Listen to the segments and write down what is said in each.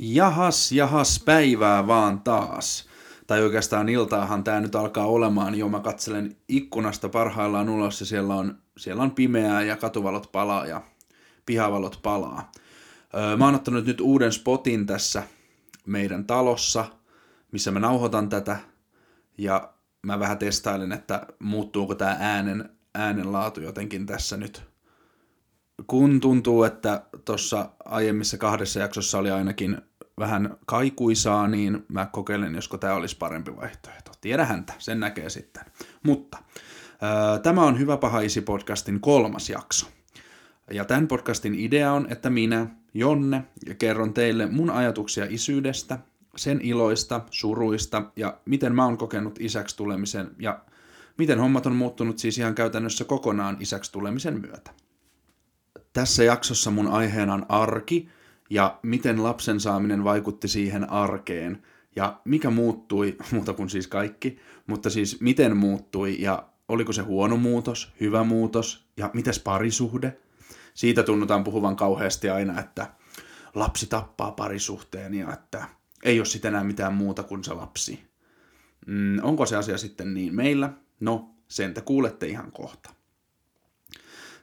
Jahas, jahas, päivää vaan taas. Tai oikeastaan iltaahan tämä nyt alkaa olemaan jo. Mä katselen ikkunasta parhaillaan ulos ja siellä on, siellä on pimeää ja katuvalot palaa ja pihavalot palaa. Öö, mä oon ottanut nyt uuden spotin tässä meidän talossa, missä mä nauhoitan tätä. Ja mä vähän testailen, että muuttuuko tämä äänen, äänenlaatu jotenkin tässä nyt. Kun tuntuu, että tuossa aiemmissa kahdessa jaksossa oli ainakin vähän kaikuisaa, niin mä kokeilen, josko tämä olisi parempi vaihtoehto. Tiedä häntä, sen näkee sitten. Mutta tämä on Hyvä paha isi podcastin kolmas jakso. Ja tämän podcastin idea on, että minä, Jonne, kerron teille mun ajatuksia isyydestä, sen iloista, suruista ja miten mä oon kokenut isäksi tulemisen ja miten hommat on muuttunut siis ihan käytännössä kokonaan isäksi tulemisen myötä. Tässä jaksossa mun aiheena on arki ja miten lapsen saaminen vaikutti siihen arkeen ja mikä muuttui, muuta kuin siis kaikki, mutta siis miten muuttui ja oliko se huono muutos, hyvä muutos ja mites parisuhde. Siitä tunnutaan puhuvan kauheasti aina, että lapsi tappaa parisuhteen ja että ei ole sitten enää mitään muuta kuin se lapsi. Mm, onko se asia sitten niin meillä? No, sen te kuulette ihan kohta.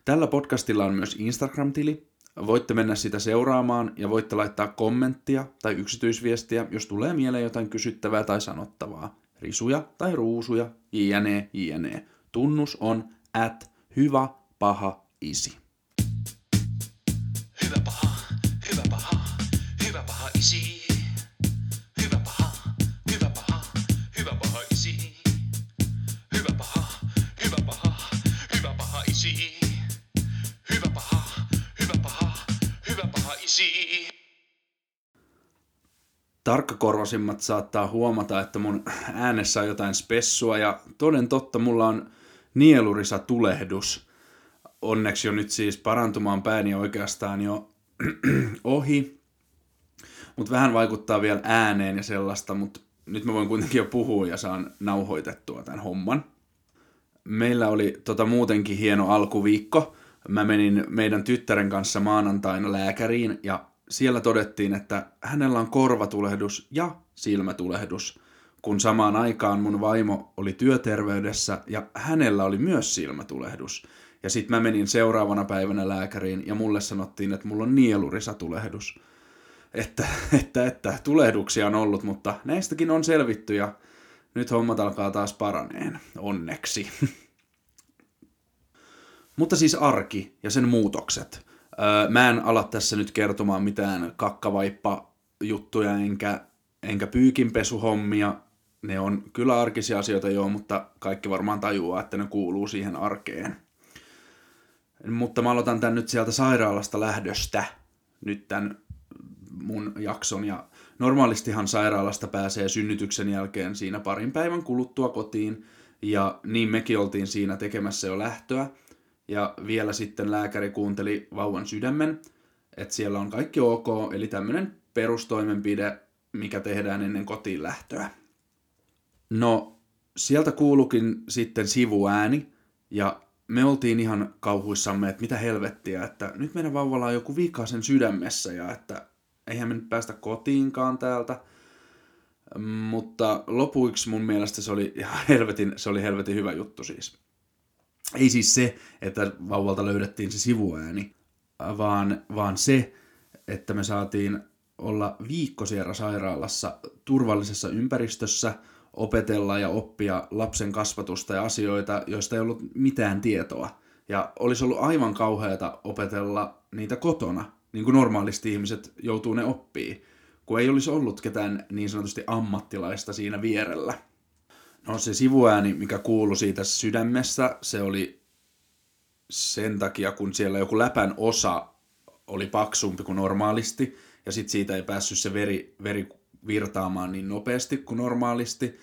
Tällä podcastilla on myös Instagram-tili. Voitte mennä sitä seuraamaan ja voitte laittaa kommenttia tai yksityisviestiä, jos tulee mieleen jotain kysyttävää tai sanottavaa. Risuja tai ruusuja, jne, jne. Tunnus on at hyvä paha isi. Tarkkakorvasimmat saattaa huomata, että mun äänessä on jotain spessua ja toden totta mulla on nielurisa tulehdus. Onneksi jo nyt siis parantumaan päin oikeastaan jo ohi. Mutta vähän vaikuttaa vielä ääneen ja sellaista, mutta nyt mä voin kuitenkin jo puhua ja saan nauhoitettua tämän homman. Meillä oli tota muutenkin hieno alkuviikko. Mä menin meidän tyttären kanssa maanantaina lääkäriin ja siellä todettiin, että hänellä on korvatulehdus ja silmätulehdus, kun samaan aikaan mun vaimo oli työterveydessä ja hänellä oli myös silmätulehdus. Ja sitten mä menin seuraavana päivänä lääkäriin ja mulle sanottiin, että mulla on nielurisatulehdus. Että, että, että tulehduksia on ollut, mutta näistäkin on selvitty ja nyt hommat alkaa taas paraneen, onneksi. Mutta siis arki ja sen muutokset. Mä en ala tässä nyt kertomaan mitään kakkavaippa-juttuja enkä, enkä pyykinpesuhommia. Ne on kyllä arkisia asioita joo, mutta kaikki varmaan tajuaa, että ne kuuluu siihen arkeen. Mutta mä aloitan tän nyt sieltä sairaalasta lähdöstä, nyt tämän mun jakson. Ja normaalistihan sairaalasta pääsee synnytyksen jälkeen siinä parin päivän kuluttua kotiin. Ja niin mekin oltiin siinä tekemässä jo lähtöä. Ja vielä sitten lääkäri kuunteli vauvan sydämen, että siellä on kaikki ok, eli tämmöinen perustoimenpide, mikä tehdään ennen kotiin lähtöä. No, sieltä kuulukin sitten sivuääni, ja me oltiin ihan kauhuissamme, että mitä helvettiä, että nyt meidän vauvalla on joku vika sen sydämessä, ja että eihän me nyt päästä kotiinkaan täältä. Mutta lopuiksi mun mielestä se oli ihan helvetin, se oli helvetin hyvä juttu siis. Ei siis se, että vauvalta löydettiin se sivuääni, vaan, vaan se, että me saatiin olla viikko siellä sairaalassa turvallisessa ympäristössä, opetella ja oppia lapsen kasvatusta ja asioita, joista ei ollut mitään tietoa. Ja olisi ollut aivan kauheata opetella niitä kotona, niin kuin normaalisti ihmiset joutuu ne oppii, kun ei olisi ollut ketään niin sanotusti ammattilaista siinä vierellä. No se sivuääni, mikä kuului siitä sydämessä, se oli sen takia, kun siellä joku läpän osa oli paksumpi kuin normaalisti, ja sitten siitä ei päässyt se veri, veri virtaamaan niin nopeasti kuin normaalisti.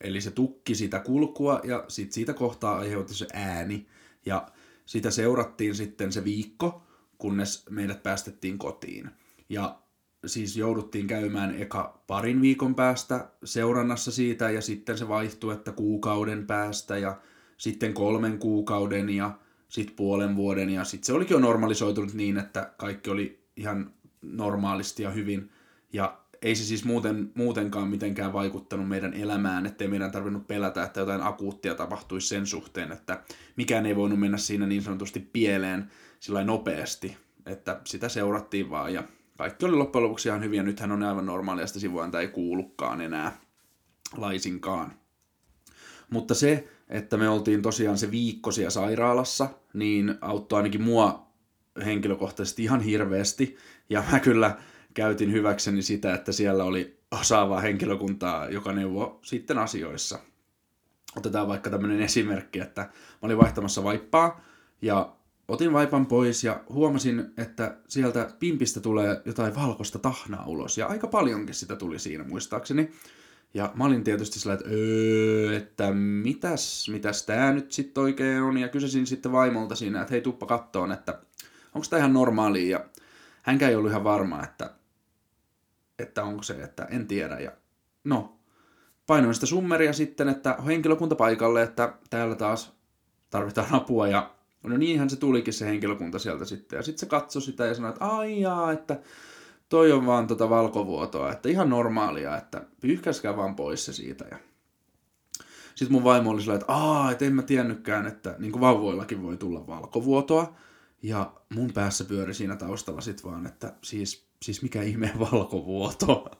Eli se tukki sitä kulkua, ja sitten siitä kohtaa aiheutui se ääni. Ja sitä seurattiin sitten se viikko, kunnes meidät päästettiin kotiin. Ja siis jouduttiin käymään eka parin viikon päästä seurannassa siitä ja sitten se vaihtui, että kuukauden päästä ja sitten kolmen kuukauden ja sitten puolen vuoden ja sitten se olikin jo normalisoitunut niin, että kaikki oli ihan normaalisti ja hyvin. Ja ei se siis muuten, muutenkaan mitenkään vaikuttanut meidän elämään, ettei meidän tarvinnut pelätä, että jotain akuuttia tapahtuisi sen suhteen, että mikään ei voinut mennä siinä niin sanotusti pieleen sillä nopeasti, että sitä seurattiin vaan ja kaikki oli loppujen lopuksi ihan hyviä. Nythän on aivan normaalia, että sivuanta ei kuulukaan enää laisinkaan. Mutta se, että me oltiin tosiaan se viikko siellä sairaalassa, niin auttoi ainakin mua henkilökohtaisesti ihan hirveästi. Ja mä kyllä käytin hyväkseni sitä, että siellä oli osaavaa henkilökuntaa, joka neuvoi sitten asioissa. Otetaan vaikka tämmöinen esimerkki, että mä olin vaihtamassa vaippaa ja otin vaipan pois ja huomasin, että sieltä pimpistä tulee jotain valkoista tahnaa ulos. Ja aika paljonkin sitä tuli siinä muistaakseni. Ja mä olin tietysti sillä, että, öö, että mitäs, mitäs tää nyt sitten oikein on. Ja kysysin sitten vaimolta siinä, että hei tuppa kattoon, että onko tämä ihan normaalia. Ja hänkään ei ollut ihan varma, että, että onko se, että en tiedä. Ja no, painoin sitä summeria sitten, että henkilökunta paikalle, että täällä taas tarvitaan apua. Ja no niinhän se tulikin se henkilökunta sieltä sitten. Ja sitten se katsoi sitä ja sanoi, että ai jaa, että toi on vaan tota valkovuotoa, että ihan normaalia, että pyyhkäskää vaan pois se siitä. Ja sitten mun vaimo oli sillä, että aa, et en mä tiennytkään, että niin kuin vauvoillakin voi tulla valkovuotoa. Ja mun päässä pyöri siinä taustalla sit vaan, että siis, siis mikä ihmeen valkovuoto.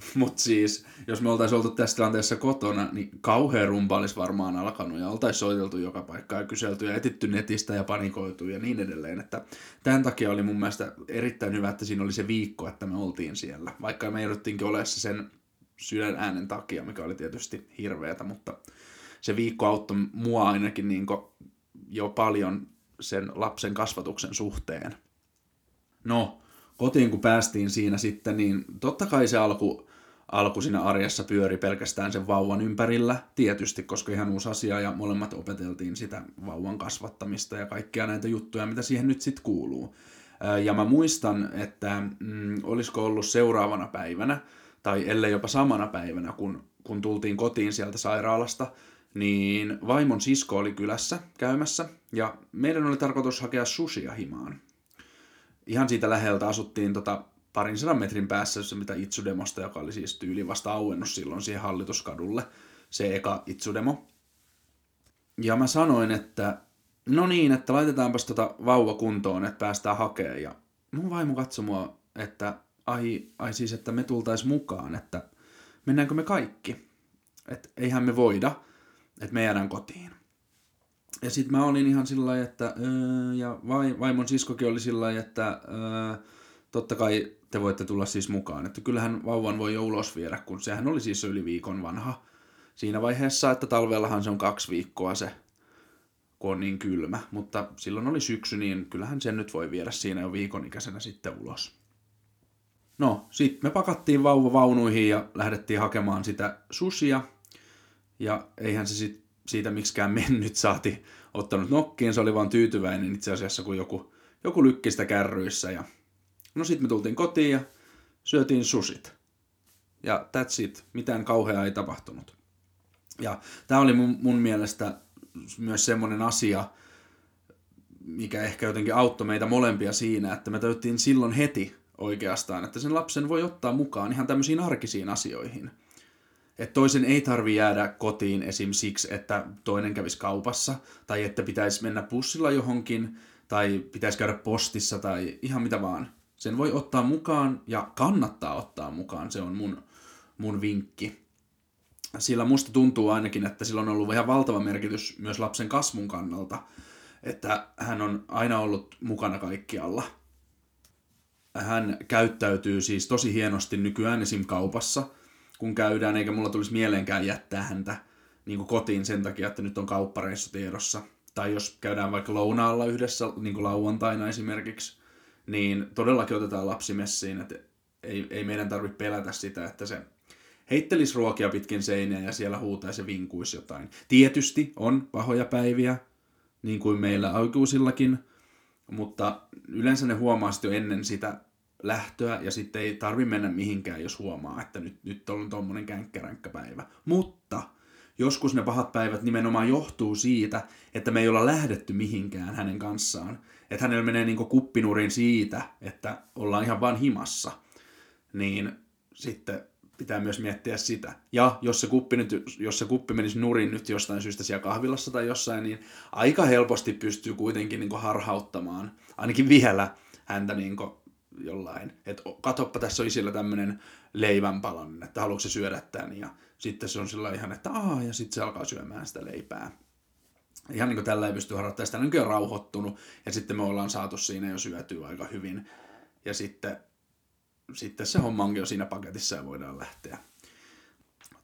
Mutta siis, jos me oltaisiin oltu tässä tilanteessa kotona, niin kauhean rumpa olisi varmaan alkanut ja oltaisiin soiteltu joka paikkaan ja kyselty ja etitty netistä ja panikoitu ja niin edelleen. Että tämän takia oli mun mielestä erittäin hyvä, että siinä oli se viikko, että me oltiin siellä. Vaikka me jouduttiinkin olemaan sen sydän äänen takia, mikä oli tietysti hirveätä, mutta se viikko auttoi mua ainakin niin jo paljon sen lapsen kasvatuksen suhteen. No, kotiin kun päästiin siinä sitten, niin totta kai se alku alku siinä arjessa pyöri pelkästään sen vauvan ympärillä, tietysti, koska ihan uusi asia ja molemmat opeteltiin sitä vauvan kasvattamista ja kaikkia näitä juttuja, mitä siihen nyt sitten kuuluu. Ja mä muistan, että mm, olisiko ollut seuraavana päivänä, tai ellei jopa samana päivänä, kun, kun tultiin kotiin sieltä sairaalasta, niin vaimon sisko oli kylässä käymässä, ja meidän oli tarkoitus hakea susia himaan. Ihan siitä läheltä asuttiin tota parin sadan metrin päässä se mitä Itsudemosta, joka oli siis tyyli vasta auennut silloin siihen hallituskadulle, se eka Itsudemo. Ja mä sanoin, että no niin, että laitetaanpas tota vauva kuntoon, että päästään hakemaan. Ja mun vaimo katsoi mua, että ai, ai siis, että me tultais mukaan, että mennäänkö me kaikki. Että eihän me voida, että me jäädään kotiin. Ja sitten mä olin ihan sillä lailla, että öö, ja vaimon siskokin oli sillä lailla, että öö, totta kai te voitte tulla siis mukaan. Että kyllähän vauvan voi jo ulos viedä, kun sehän oli siis yli viikon vanha siinä vaiheessa, että talvellahan se on kaksi viikkoa se, kun on niin kylmä. Mutta silloin oli syksy, niin kyllähän sen nyt voi viedä siinä jo viikon ikäisenä sitten ulos. No, sitten me pakattiin vauva vaunuihin ja lähdettiin hakemaan sitä susia. Ja eihän se sit siitä miksikään mennyt saati ottanut nokkiin, se oli vaan tyytyväinen itse asiassa, kun joku, joku lykkistä kärryissä ja No sitten me tultiin kotiin ja syötiin susit. Ja that's it. Mitään kauheaa ei tapahtunut. Ja tämä oli mun, mun mielestä myös semmoinen asia, mikä ehkä jotenkin auttoi meitä molempia siinä, että me täyttiin silloin heti oikeastaan, että sen lapsen voi ottaa mukaan ihan tämmöisiin arkisiin asioihin. Että toisen ei tarvi jäädä kotiin esim. siksi, että toinen kävisi kaupassa, tai että pitäisi mennä bussilla johonkin, tai pitäisi käydä postissa, tai ihan mitä vaan. Sen voi ottaa mukaan ja kannattaa ottaa mukaan, se on mun, mun vinkki. Sillä musta tuntuu ainakin, että sillä on ollut ihan valtava merkitys myös lapsen kasvun kannalta, että hän on aina ollut mukana kaikkialla. Hän käyttäytyy siis tosi hienosti nykyään esim. kaupassa, kun käydään, eikä mulla tulisi mieleenkään jättää häntä niin kuin kotiin sen takia, että nyt on kauppareissu tiedossa. Tai jos käydään vaikka lounaalla yhdessä, niin kuin lauantaina esimerkiksi, niin todellakin otetaan lapsi messiin, että ei, ei meidän tarvitse pelätä sitä, että se heittelisi ruokia pitkin seiniä ja siellä huutaisi ja vinkuisi jotain. Tietysti on pahoja päiviä, niin kuin meillä aikuisillakin, mutta yleensä ne huomaa jo ennen sitä lähtöä ja sitten ei tarvi mennä mihinkään, jos huomaa, että nyt, nyt on tuommoinen känkkäränkkä päivä. Mutta joskus ne pahat päivät nimenomaan johtuu siitä, että me ei olla lähdetty mihinkään hänen kanssaan. Että hänellä menee niin kuppinurin siitä, että ollaan ihan vaan himassa. niin sitten pitää myös miettiä sitä. Ja jos se kuppi, nyt, jos se kuppi menisi nurin nyt jostain syystä siellä kahvilassa tai jossain, niin aika helposti pystyy kuitenkin niin harhauttamaan, ainakin vielä häntä niin jollain, että katoppa tässä on isillä tämmöinen leivänpalan, että haluatko se syödä tämän, ja sitten se on sillä ihan, että aa, ja sitten se alkaa syömään sitä leipää. Ihan niin kuin tällä ei pysty harjoittamaan, sitä on rauhoittunut, ja sitten me ollaan saatu siinä jo syötyä aika hyvin, ja sitten, sitten se homma onkin jo siinä paketissa ja voidaan lähteä.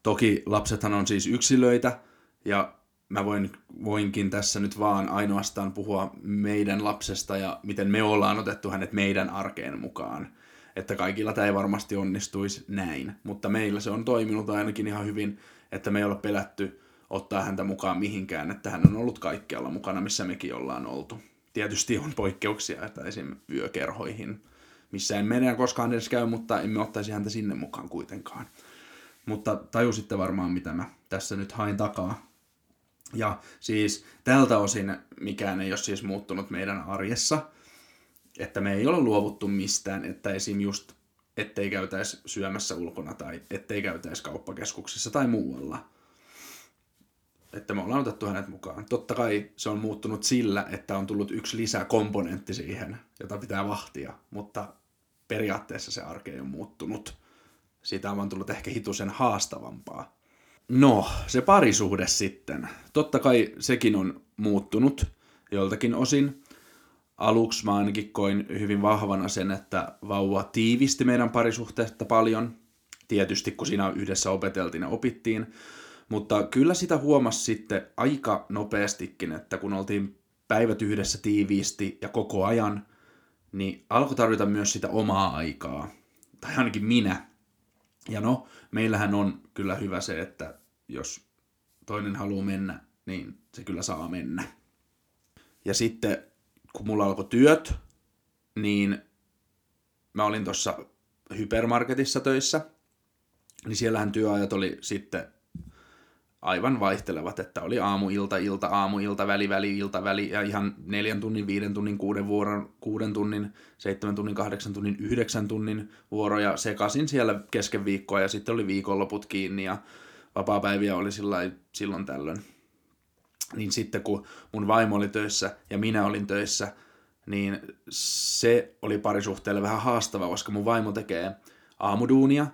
Toki lapsethan on siis yksilöitä, ja mä voin, voinkin tässä nyt vaan ainoastaan puhua meidän lapsesta ja miten me ollaan otettu hänet meidän arkeen mukaan. Että kaikilla tämä ei varmasti onnistuisi näin, mutta meillä se on toiminut ainakin ihan hyvin, että me ei ole pelätty ottaa häntä mukaan mihinkään, että hän on ollut kaikkialla mukana, missä mekin ollaan oltu. Tietysti on poikkeuksia, että esim. yökerhoihin, missä en mene koskaan edes käy, mutta emme ottaisi häntä sinne mukaan kuitenkaan. Mutta tajusitte varmaan, mitä mä tässä nyt hain takaa. Ja siis tältä osin mikään ei ole siis muuttunut meidän arjessa, että me ei ole luovuttu mistään, että esim. just ettei käytäisi syömässä ulkona tai ettei käytäisi kauppakeskuksissa tai muualla. Että me ollaan otettu hänet mukaan. Totta kai se on muuttunut sillä, että on tullut yksi lisäkomponentti siihen, jota pitää vahtia, mutta periaatteessa se arke ole muuttunut. Siitä on vaan tullut ehkä hitusen haastavampaa. No, se parisuhde sitten. Totta kai sekin on muuttunut joltakin osin. Aluksi mä ainakin koin hyvin vahvana sen, että vauva tiivisti meidän parisuhteesta paljon. Tietysti kun siinä yhdessä opeteltiin ja opittiin. Mutta kyllä sitä huomasi sitten aika nopeastikin, että kun oltiin päivät yhdessä tiiviisti ja koko ajan, niin alkoi tarvita myös sitä omaa aikaa. Tai ainakin minä. Ja no, meillähän on kyllä hyvä se, että jos toinen haluaa mennä, niin se kyllä saa mennä. Ja sitten kun mulla alkoi työt, niin mä olin tuossa hypermarketissa töissä, niin siellähän työajat oli sitten aivan vaihtelevat, että oli aamu, ilta, ilta, aamu, ilta, väli, väli, ilta, väli, ja ihan neljän tunnin, viiden tunnin, kuuden vuoron, kuuden tunnin, seitsemän tunnin, kahdeksan tunnin, yhdeksän tunnin vuoroja sekasin siellä kesken viikkoa, ja sitten oli viikonloput kiinni, ja vapaa-päiviä oli silloin tällöin. Niin sitten kun mun vaimo oli töissä ja minä olin töissä, niin se oli parisuhteelle vähän haastava, koska mun vaimo tekee aamuduunia,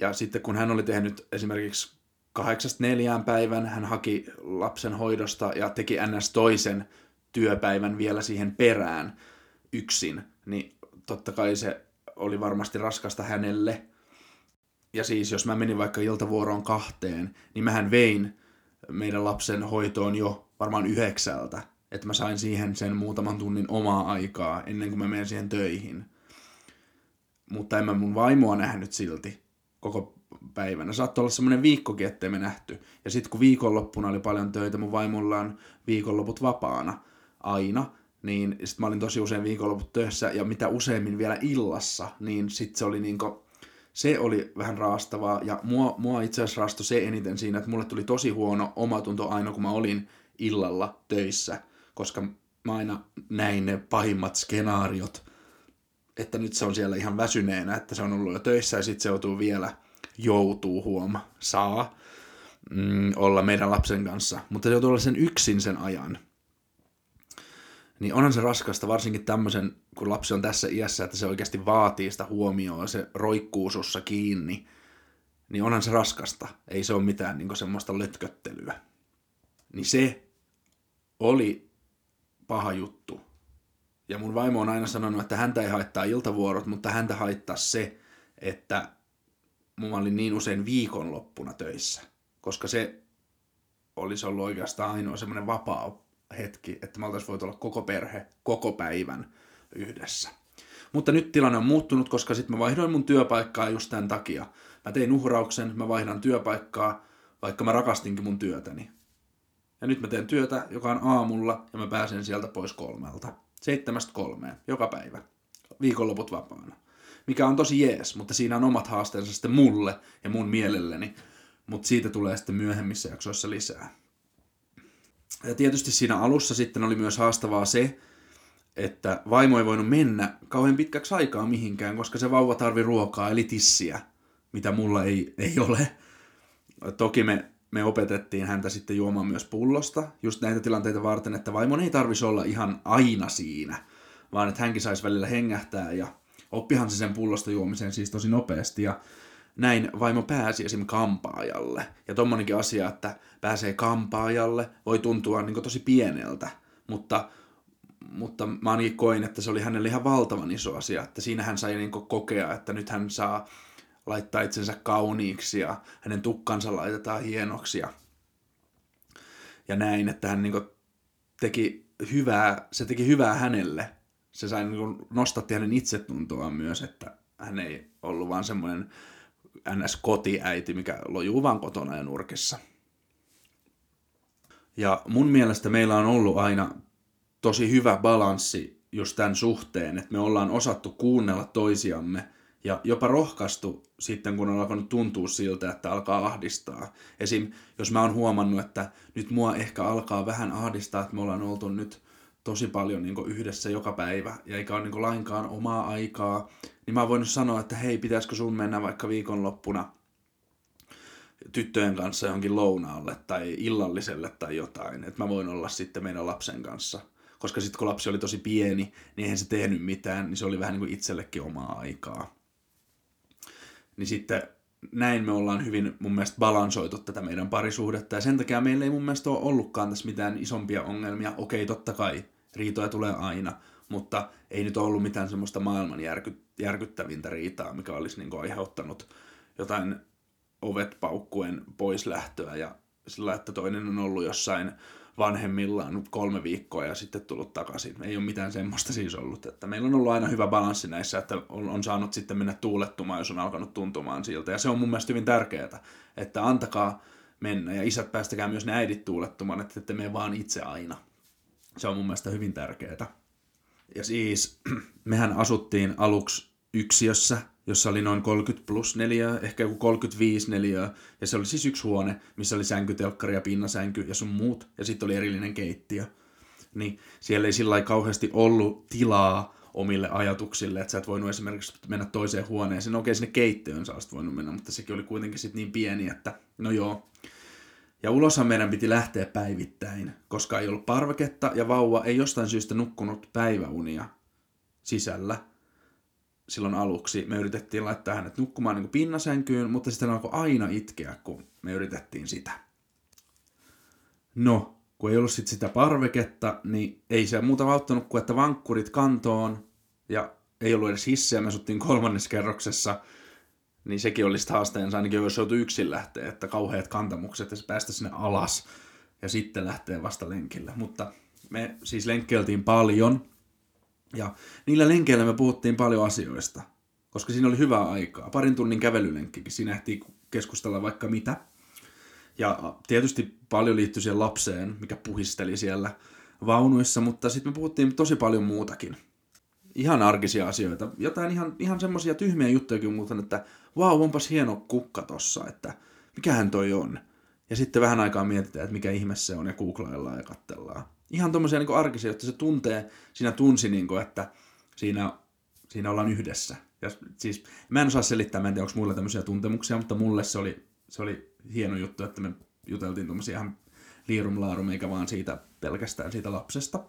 ja sitten kun hän oli tehnyt esimerkiksi kahdeksasta neljään päivän, hän haki lapsen hoidosta ja teki ns. toisen työpäivän vielä siihen perään yksin, niin totta kai se oli varmasti raskasta hänelle, ja siis jos mä menin vaikka iltavuoroon kahteen, niin mähän vein meidän lapsen hoitoon jo varmaan yhdeksältä, että mä sain siihen sen muutaman tunnin omaa aikaa ennen kuin mä menen siihen töihin. Mutta en mä mun vaimoa nähnyt silti koko päivänä. Saattoi olla semmoinen viikkokin, ettei me nähty. Ja sitten kun viikonloppuna oli paljon töitä, mun vaimolla on viikonloput vapaana aina, niin sitten mä olin tosi usein viikonloput töissä, ja mitä useimmin vielä illassa, niin sitten se oli niinku se oli vähän raastavaa ja mua, mua itse asiassa raastoi se eniten siinä, että mulle tuli tosi huono omatunto aina kun mä olin illalla töissä, koska mä aina näin ne pahimmat skenaariot, että nyt se on siellä ihan väsyneenä, että se on ollut jo töissä ja sitten se joutuu vielä, joutuu huoma, saa mm, olla meidän lapsen kanssa, mutta se joutuu olla sen yksin sen ajan niin onhan se raskasta, varsinkin tämmöisen, kun lapsi on tässä iässä, että se oikeasti vaatii sitä huomioon, se roikkuu sussa kiinni, niin onhan se raskasta. Ei se ole mitään niin semmoista lötköttelyä. Niin se oli paha juttu. Ja mun vaimo on aina sanonut, että häntä ei haittaa iltavuorot, mutta häntä haittaa se, että mun oli niin usein viikonloppuna töissä. Koska se olisi ollut oikeastaan ainoa semmoinen vapaa hetki, että me oltaisiin voitu olla koko perhe, koko päivän yhdessä. Mutta nyt tilanne on muuttunut, koska sitten mä vaihdoin mun työpaikkaa just tämän takia. Mä tein uhrauksen, mä vaihdan työpaikkaa, vaikka mä rakastinkin mun työtäni. Ja nyt mä teen työtä, joka on aamulla, ja mä pääsen sieltä pois kolmelta. Seitsemästä kolmeen, joka päivä. Viikonloput vapaana. Mikä on tosi jees, mutta siinä on omat haasteensa sitten mulle ja mun mielelleni. Mutta siitä tulee sitten myöhemmissä jaksoissa lisää. Ja tietysti siinä alussa sitten oli myös haastavaa se, että vaimo ei voinut mennä kauhean pitkäksi aikaa mihinkään, koska se vauva tarvi ruokaa, eli tissiä, mitä mulla ei, ei ole. Toki me, me opetettiin häntä sitten juomaan myös pullosta, just näitä tilanteita varten, että vaimon ei tarvisi olla ihan aina siinä, vaan että hänkin saisi välillä hengähtää ja oppihan se sen pullosta juomisen siis tosi nopeasti ja näin vaimo pääsi esim. kampaajalle. Ja tommonenkin asia, että pääsee kampaajalle, voi tuntua niin tosi pieneltä, mutta, mutta mä ainakin koin, että se oli hänelle ihan valtavan iso asia, että siinä hän sai niin kokea, että nyt hän saa laittaa itsensä kauniiksi ja hänen tukkansa laitetaan hienoksi ja, ja näin, että hän niin teki hyvää, se teki hyvää hänelle. Se sai niin nostatti hänen itsetuntoaan myös, että hän ei ollut vaan semmoinen NS-kotiäiti, mikä lojuu vaan kotona ja nurkissa. Ja mun mielestä meillä on ollut aina tosi hyvä balanssi just tämän suhteen, että me ollaan osattu kuunnella toisiamme ja jopa rohkaistu sitten, kun on alkanut tuntua siltä, että alkaa ahdistaa. Esim. jos mä oon huomannut, että nyt mua ehkä alkaa vähän ahdistaa, että me ollaan oltu nyt tosi paljon niin yhdessä joka päivä ja eikä ole niin lainkaan omaa aikaa, niin mä oon voinut sanoa, että hei, pitäisikö sun mennä vaikka viikonloppuna tyttöjen kanssa johonkin lounaalle tai illalliselle tai jotain, että mä voin olla sitten meidän lapsen kanssa. Koska sitten kun lapsi oli tosi pieni, niin eihän se tehnyt mitään, niin se oli vähän niin kuin itsellekin omaa aikaa. Niin sitten näin me ollaan hyvin mun mielestä balansoitu tätä meidän parisuhdetta, ja sen takia meillä ei mun mielestä ole ollutkaan tässä mitään isompia ongelmia. Okei, totta kai, riitoja tulee aina, mutta ei nyt ollut mitään semmoista maailman järky, järkyttävintä riitaa, mikä olisi niin aiheuttanut jotain ovet paukkuen pois lähtöä ja sillä, että toinen on ollut jossain vanhemmillaan kolme viikkoa ja sitten tullut takaisin. Ei ole mitään semmoista siis ollut. Että meillä on ollut aina hyvä balanssi näissä, että on, on saanut sitten mennä tuulettumaan, jos on alkanut tuntumaan siltä. Ja se on mun mielestä hyvin tärkeää, että antakaa mennä ja isät päästäkää myös ne äidit tuulettumaan, että ette mene vaan itse aina. Se on mun mielestä hyvin tärkeää. Ja siis mehän asuttiin aluksi yksiössä, jossa oli noin 30 plus neljä, ehkä joku 35 neliöä, ja se oli siis yksi huone, missä oli sänky, telkkari ja pinnasänky ja sun muut, ja sitten oli erillinen keittiö. Niin siellä ei sillä kauheasti ollut tilaa omille ajatuksille, että sä et voinut esimerkiksi mennä toiseen huoneeseen. No okei, sinne keittiöön sä olisit voinut mennä, mutta sekin oli kuitenkin sitten niin pieni, että no joo. Ja uloshan meidän piti lähteä päivittäin, koska ei ollut parveketta ja vauva ei jostain syystä nukkunut päiväunia sisällä silloin aluksi. Me yritettiin laittaa hänet nukkumaan niin kuin pinnasänkyyn, mutta sitten alkoi aina itkeä, kun me yritettiin sitä. No, kun ei ollut sit sitä parveketta, niin ei se muuta auttanut kuin, että vankkurit kantoon ja ei ollut edes hisseä, me asuttiin kolmannes kerroksessa, niin sekin olisi haasteensa, ainakin jos joutui yksin lähteä, että kauheat kantamukset ja se päästä sinne alas ja sitten lähtee vasta lenkille. Mutta me siis lenkkeiltiin paljon, ja niillä lenkeillä me puhuttiin paljon asioista, koska siinä oli hyvää aikaa. Parin tunnin kävelylenkkikin, siinä ehtii keskustella vaikka mitä. Ja tietysti paljon liittyi siihen lapseen, mikä puhisteli siellä vaunuissa, mutta sitten me puhuttiin tosi paljon muutakin. Ihan arkisia asioita. Jotain ihan, ihan semmoisia tyhmiä juttuja muuten, että vau, wow, onpas hieno kukka tossa, että mikähän toi on. Ja sitten vähän aikaa mietitään, että mikä ihme se on ja googlaillaan ja kattellaan ihan tommosia niin arkisia, että se tuntee, siinä tunsi, niin kuin, että siinä, siinä ollaan yhdessä. Ja siis, mä en osaa selittää, mä en tiedä, onko mulle tämmöisiä tuntemuksia, mutta mulle se oli, se oli hieno juttu, että me juteltiin tommosia ihan liirum laarum, eikä vaan siitä pelkästään siitä lapsesta.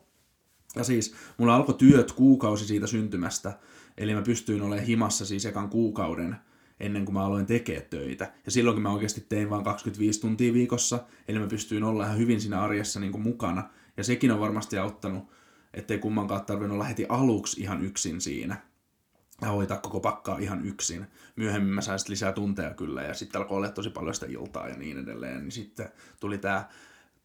Ja siis mulla alkoi työt kuukausi siitä syntymästä, eli mä pystyin olemaan himassa siis ekan kuukauden ennen kuin mä aloin tekemään töitä. Ja silloinkin mä oikeasti tein vain 25 tuntia viikossa, eli mä pystyin olla ihan hyvin siinä arjessa niin kuin mukana. Ja sekin on varmasti auttanut, ettei kummankaan tarvinnut olla heti aluksi ihan yksin siinä. Ja hoitaa koko pakkaa ihan yksin. Myöhemmin mä sain lisää tunteja kyllä ja sitten alkoi olla tosi paljon sitä iltaa ja niin edelleen. Niin sitten tuli tämä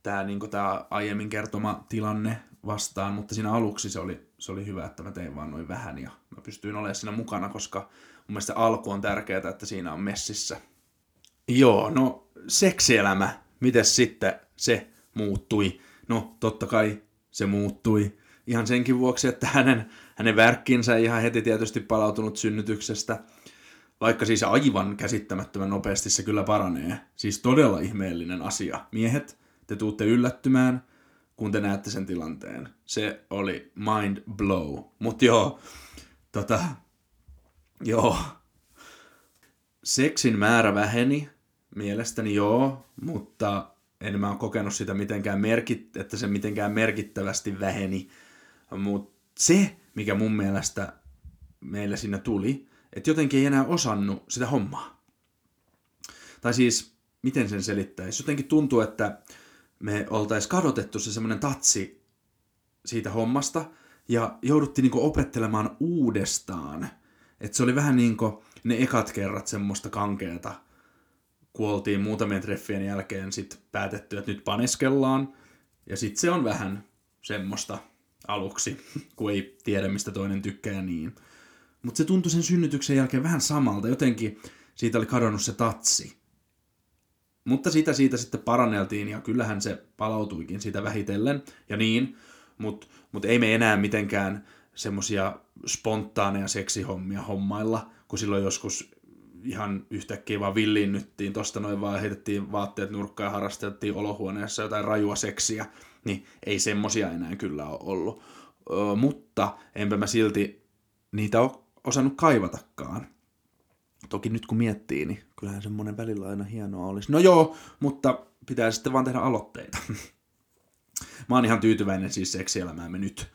tää, niinku tää aiemmin kertoma tilanne vastaan, mutta siinä aluksi se oli, se oli hyvä, että mä tein vaan noin vähän ja mä pystyin olemaan siinä mukana, koska mun mielestä alku on tärkeää, että siinä on messissä. Joo, no seksielämä, miten sitten se muuttui? No, totta kai se muuttui ihan senkin vuoksi, että hänen, hänen värkkinsä ei ihan heti tietysti palautunut synnytyksestä, vaikka siis aivan käsittämättömän nopeasti se kyllä paranee. Siis todella ihmeellinen asia. Miehet, te tuutte yllättymään, kun te näette sen tilanteen. Se oli mind blow. Mut joo, tota, joo. Seksin määrä väheni, mielestäni joo, mutta en mä ole kokenut sitä mitenkään merkit, että se mitenkään merkittävästi väheni. Mutta se, mikä mun mielestä meillä siinä tuli, että jotenkin ei enää osannut sitä hommaa. Tai siis, miten sen selittäisi? Jotenkin tuntuu, että me oltaisiin kadotettu se semmoinen tatsi siitä hommasta ja jouduttiin niinku opettelemaan uudestaan. Että se oli vähän niin kuin ne ekat kerrat semmoista kankeeta, kun oltiin muutamien treffien jälkeen sit päätetty, että nyt paneskellaan. Ja sitten se on vähän semmoista aluksi, kun ei tiedä, mistä toinen tykkää ja niin. Mutta se tuntui sen synnytyksen jälkeen vähän samalta. Jotenkin siitä oli kadonnut se tatsi. Mutta sitä siitä sitten paranneltiin ja kyllähän se palautuikin siitä vähitellen ja niin. Mutta mut ei me enää mitenkään semmosia spontaaneja seksihommia hommailla, kun silloin joskus ihan yhtäkkiä vaan villiinnyttiin, tosta noin vaan heitettiin vaatteet nurkkaan ja harrastettiin olohuoneessa jotain rajua seksiä, niin ei semmosia enää kyllä ole ollut. Ö, mutta enpä mä silti niitä ole osannut kaivatakaan. Toki nyt kun miettii, niin kyllähän semmoinen välillä aina hienoa olisi. No joo, mutta pitää sitten vaan tehdä aloitteita. Mä oon ihan tyytyväinen siis seksielämäämme nyt.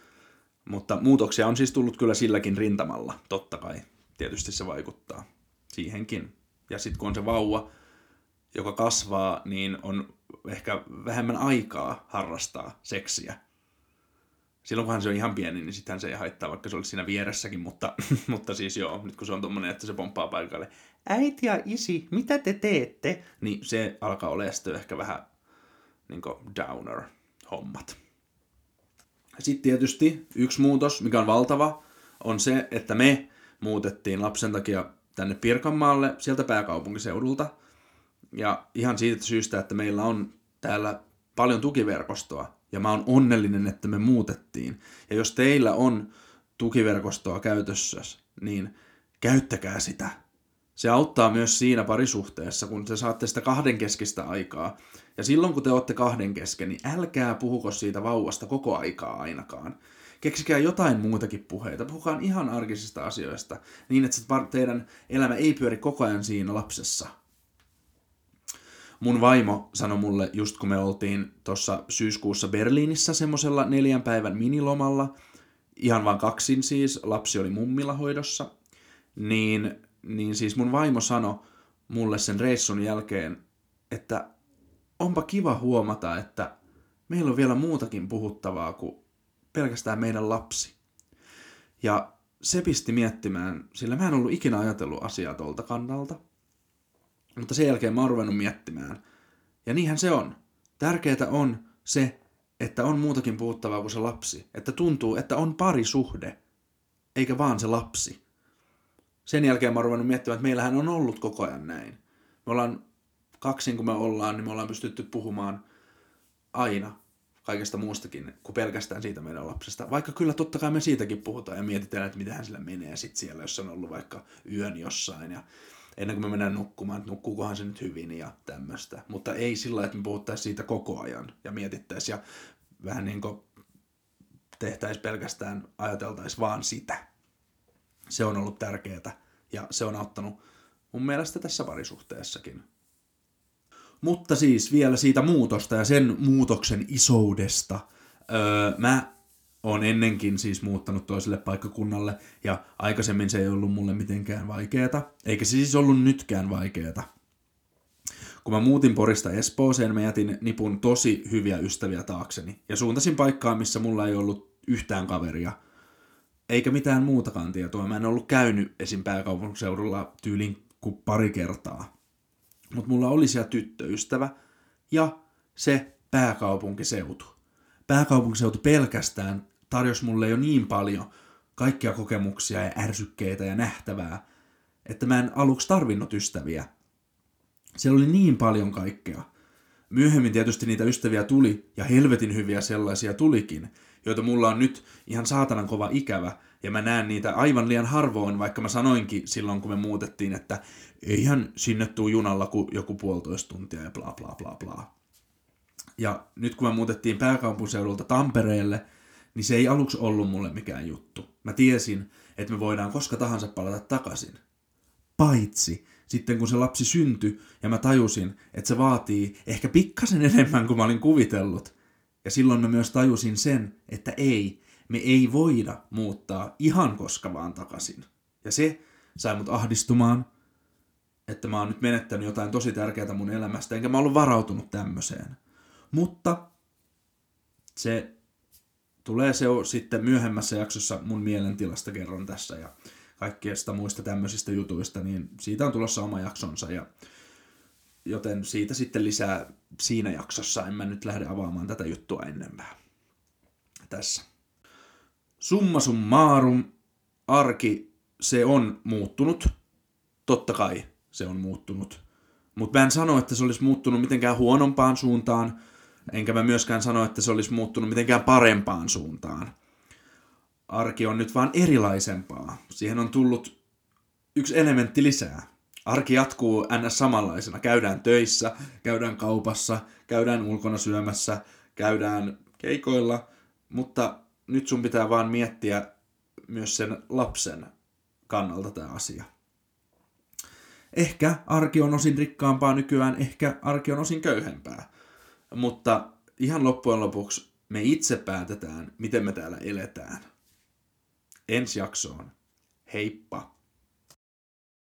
Mutta muutoksia on siis tullut kyllä silläkin rintamalla, totta kai. Tietysti se vaikuttaa siihenkin. Ja sitten kun on se vauva, joka kasvaa, niin on ehkä vähemmän aikaa harrastaa seksiä. Silloin kunhan se on ihan pieni, niin sittenhän se ei haittaa, vaikka se olisi siinä vieressäkin, mutta, mutta siis joo, nyt kun se on tommonen, että se pomppaa paikalle, äiti ja isi, mitä te teette? Niin se alkaa olla sitten ehkä vähän niin downer hommat. Sitten tietysti yksi muutos, mikä on valtava, on se, että me muutettiin lapsen takia tänne Pirkanmaalle sieltä pääkaupunkiseudulta. Ja ihan siitä syystä, että meillä on täällä paljon tukiverkostoa. Ja mä oon onnellinen, että me muutettiin. Ja jos teillä on tukiverkostoa käytössä, niin käyttäkää sitä. Se auttaa myös siinä parisuhteessa, kun te saatte sitä kahdenkeskistä aikaa. Ja silloin, kun te olette kahden kesken, niin älkää puhuko siitä vauvasta koko aikaa ainakaan. Keksikää jotain muutakin puheita. Puhukaa ihan arkisista asioista, niin että teidän elämä ei pyöri koko ajan siinä lapsessa. Mun vaimo sanoi mulle, just kun me oltiin tuossa syyskuussa Berliinissä semmoisella neljän päivän minilomalla, ihan vaan kaksin siis, lapsi oli mummilla hoidossa, niin, niin siis mun vaimo sanoi mulle sen reissun jälkeen, että onpa kiva huomata, että meillä on vielä muutakin puhuttavaa kuin pelkästään meidän lapsi. Ja se pisti miettimään, sillä mä en ollut ikinä ajatellut asiaa tuolta kannalta. Mutta sen jälkeen mä oon ruvennut miettimään. Ja niinhän se on. Tärkeää on se, että on muutakin puhuttavaa kuin se lapsi. Että tuntuu, että on parisuhde, eikä vaan se lapsi. Sen jälkeen mä oon ruvennut miettimään, että meillähän on ollut koko ajan näin. Me ollaan kaksin kun me ollaan, niin me ollaan pystytty puhumaan aina kaikesta muustakin kuin pelkästään siitä meidän lapsesta. Vaikka kyllä totta kai me siitäkin puhutaan ja mietitään, että mitähän sillä menee sitten siellä, jos on ollut vaikka yön jossain ja ennen kuin me mennään nukkumaan, että nukkuukohan se nyt hyvin ja tämmöistä. Mutta ei sillä että me puhuttaisiin siitä koko ajan ja mietittäisiin ja vähän niin kuin tehtäisiin pelkästään, ajateltaisiin vaan sitä. Se on ollut tärkeää ja se on auttanut mun mielestä tässä parisuhteessakin mutta siis vielä siitä muutosta ja sen muutoksen isoudesta. Öö, mä oon ennenkin siis muuttanut toiselle paikkakunnalle ja aikaisemmin se ei ollut mulle mitenkään vaikeeta, eikä se siis ollut nytkään vaikeeta. Kun mä muutin Porista Espooseen, mä jätin nipun tosi hyviä ystäviä taakseni ja suuntasin paikkaan, missä mulla ei ollut yhtään kaveria. Eikä mitään muutakaan tietoa. Mä en ollut käynyt esim. pääkaupunkiseudulla tyylin kuin pari kertaa mutta mulla oli siellä tyttöystävä ja se pääkaupunkiseutu. Pääkaupunkiseutu pelkästään tarjosi mulle jo niin paljon kaikkia kokemuksia ja ärsykkeitä ja nähtävää, että mä en aluksi tarvinnut ystäviä. Siellä oli niin paljon kaikkea. Myöhemmin tietysti niitä ystäviä tuli, ja helvetin hyviä sellaisia tulikin, joita mulla on nyt ihan saatanan kova ikävä, ja mä näen niitä aivan liian harvoin, vaikka mä sanoinkin silloin, kun me muutettiin, että eihän sinne tuu junalla kuin joku puolitoista tuntia ja bla bla bla bla. Ja nyt kun me muutettiin pääkaupunkiseudulta Tampereelle, niin se ei aluksi ollut mulle mikään juttu. Mä tiesin, että me voidaan koska tahansa palata takaisin. Paitsi sitten kun se lapsi syntyi ja mä tajusin, että se vaatii ehkä pikkasen enemmän kuin mä olin kuvitellut. Ja silloin mä myös tajusin sen, että ei, me ei voida muuttaa ihan koska vaan takaisin. Ja se sai mut ahdistumaan, että mä oon nyt menettänyt jotain tosi tärkeää mun elämästä, enkä mä ollut varautunut tämmöiseen. Mutta se tulee se sitten myöhemmässä jaksossa mun mielentilasta kerron tässä ja kaikkiesta muista tämmöisistä jutuista, niin siitä on tulossa oma jaksonsa ja joten siitä sitten lisää siinä jaksossa. En mä nyt lähde avaamaan tätä juttua enempää. Tässä. Summa summarum, arki, se on muuttunut. Totta kai se on muuttunut. Mutta mä en sano, että se olisi muuttunut mitenkään huonompaan suuntaan, enkä mä myöskään sano, että se olisi muuttunut mitenkään parempaan suuntaan. Arki on nyt vaan erilaisempaa. Siihen on tullut yksi elementti lisää. Arki jatkuu ns. samanlaisena. Käydään töissä, käydään kaupassa, käydään ulkona syömässä, käydään keikoilla, mutta nyt sun pitää vaan miettiä myös sen lapsen kannalta tämä asia. Ehkä arki on osin rikkaampaa nykyään, ehkä arki on osin köyhempää. Mutta ihan loppujen lopuksi me itse päätetään, miten me täällä eletään. Ensi jaksoon. Heippa!